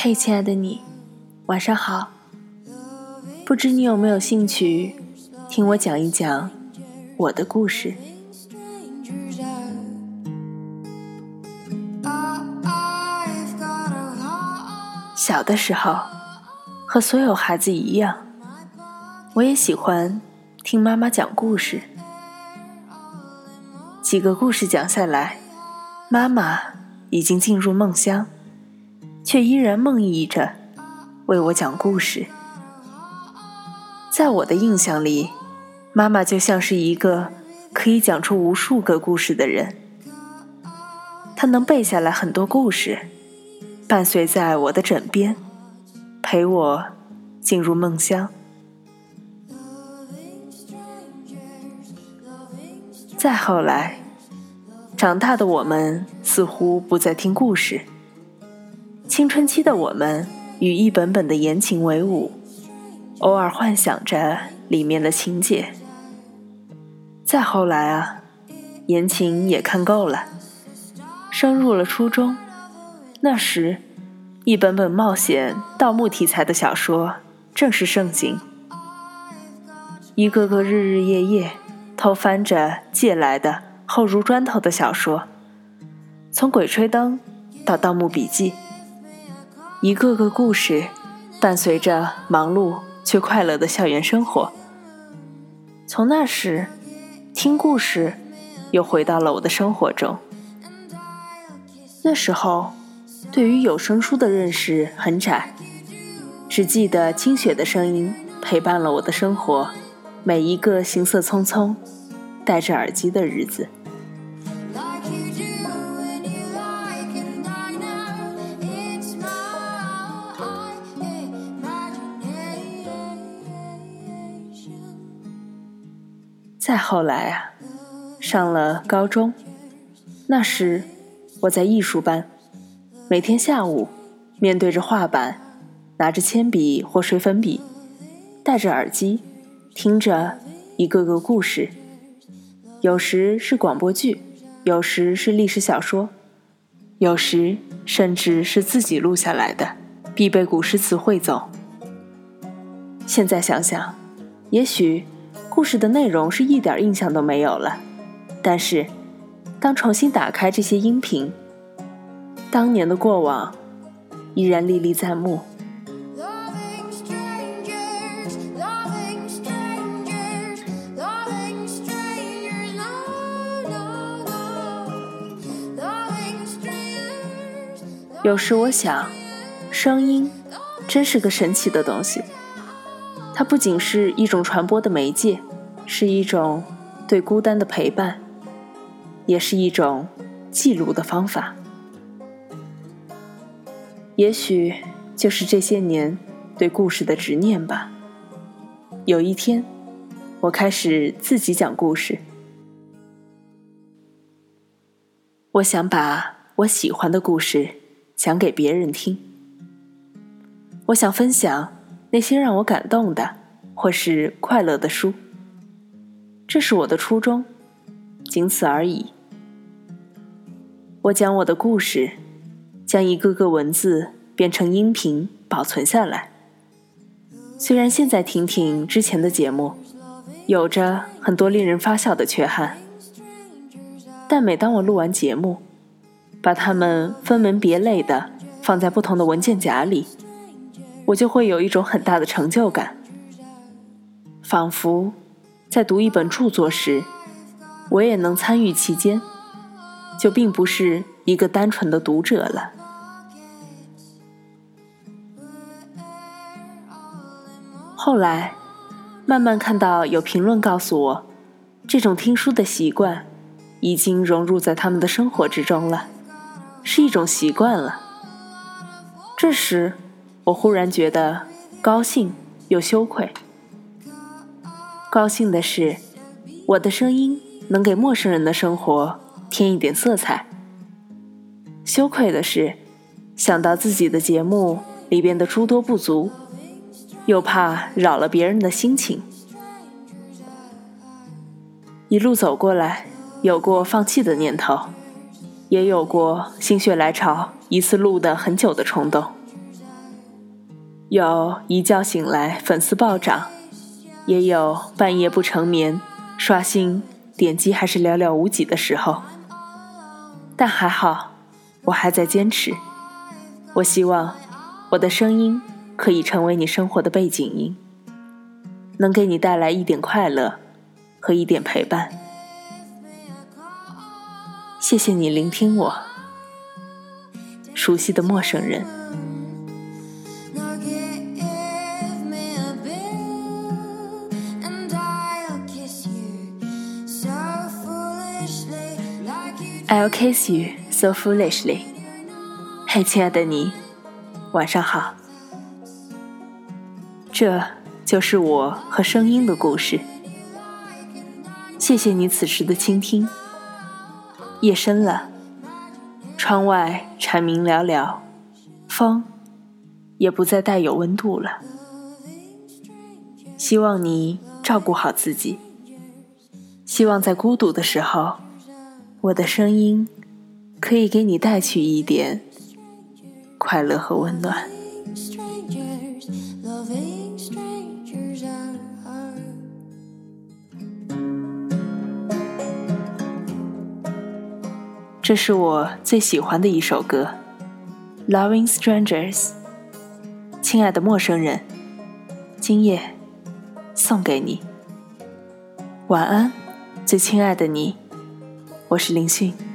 嘿，亲爱的你，晚上好。不知你有没有兴趣听我讲一讲我的故事？小的时候，和所有孩子一样，我也喜欢听妈妈讲故事。几个故事讲下来，妈妈已经进入梦乡，却依然梦呓着为我讲故事。在我的印象里，妈妈就像是一个可以讲出无数个故事的人，她能背下来很多故事。伴随在我的枕边，陪我进入梦乡。再后来，长大的我们似乎不再听故事，青春期的我们与一本本的言情为伍，偶尔幻想着里面的情节。再后来啊，言情也看够了，升入了初中。那时，一本本冒险、盗墓题材的小说正是盛行。一个个日日夜夜偷翻着借来的厚如砖头的小说，从《鬼吹灯》到《盗墓笔记》，一个个故事伴随着忙碌却快乐的校园生活。从那时，听故事又回到了我的生活中。那时候。对于有声书的认识很窄，只记得清雪的声音陪伴了我的生活，每一个行色匆匆、戴着耳机的日子。再后来啊，上了高中，那时我在艺术班，每天下午面对着画板，拿着铅笔或水粉笔，戴着耳机，听着一个个故事，有时是广播剧，有时是历史小说，有时甚至是自己录下来的必备古诗词汇总。现在想想，也许故事的内容是一点印象都没有了，但是当重新打开这些音频，当年的过往依然历历在目。有时我想，声音真是个神奇的东西。它不仅是一种传播的媒介，是一种对孤单的陪伴，也是一种记录的方法。也许就是这些年对故事的执念吧。有一天，我开始自己讲故事。我想把我喜欢的故事讲给别人听。我想分享那些让我感动的或是快乐的书。这是我的初衷，仅此而已。我讲我的故事，将一个个文字变成音频保存下来。虽然现在听听之前的节目，有着很多令人发笑的缺憾，但每当我录完节目，把它们分门别类的放在不同的文件夹里，我就会有一种很大的成就感，仿佛在读一本著作时，我也能参与其间，就并不是一个单纯的读者了。后来，慢慢看到有评论告诉我，这种听书的习惯已经融入在他们的生活之中了，是一种习惯了。这时，我忽然觉得高兴又羞愧。高兴的是，我的声音能给陌生人的生活添一点色彩；羞愧的是，想到自己的节目里边的诸多不足，又怕扰了别人的心情。一路走过来，有过放弃的念头，也有过心血来潮一次录的很久的冲动。有一觉醒来粉丝暴涨，也有半夜不成眠，刷新点击还是寥寥无几的时候。但还好，我还在坚持。我希望我的声音可以成为你生活的背景音，能给你带来一点快乐和一点陪伴。谢谢你聆听我，熟悉的陌生人。I'll kiss you so foolishly。嘿，亲爱的你，晚上好。这就是我和声音的故事。谢谢你此时的倾听。夜深了，窗外蝉鸣寥寥，风也不再带有温度了。希望你照顾好自己。希望在孤独的时候，我的声音可以给你带去一点快乐和温暖。这是我最喜欢的一首歌，《Loving Strangers》。亲爱的陌生人，今夜送给你。晚安，最亲爱的你，我是林迅。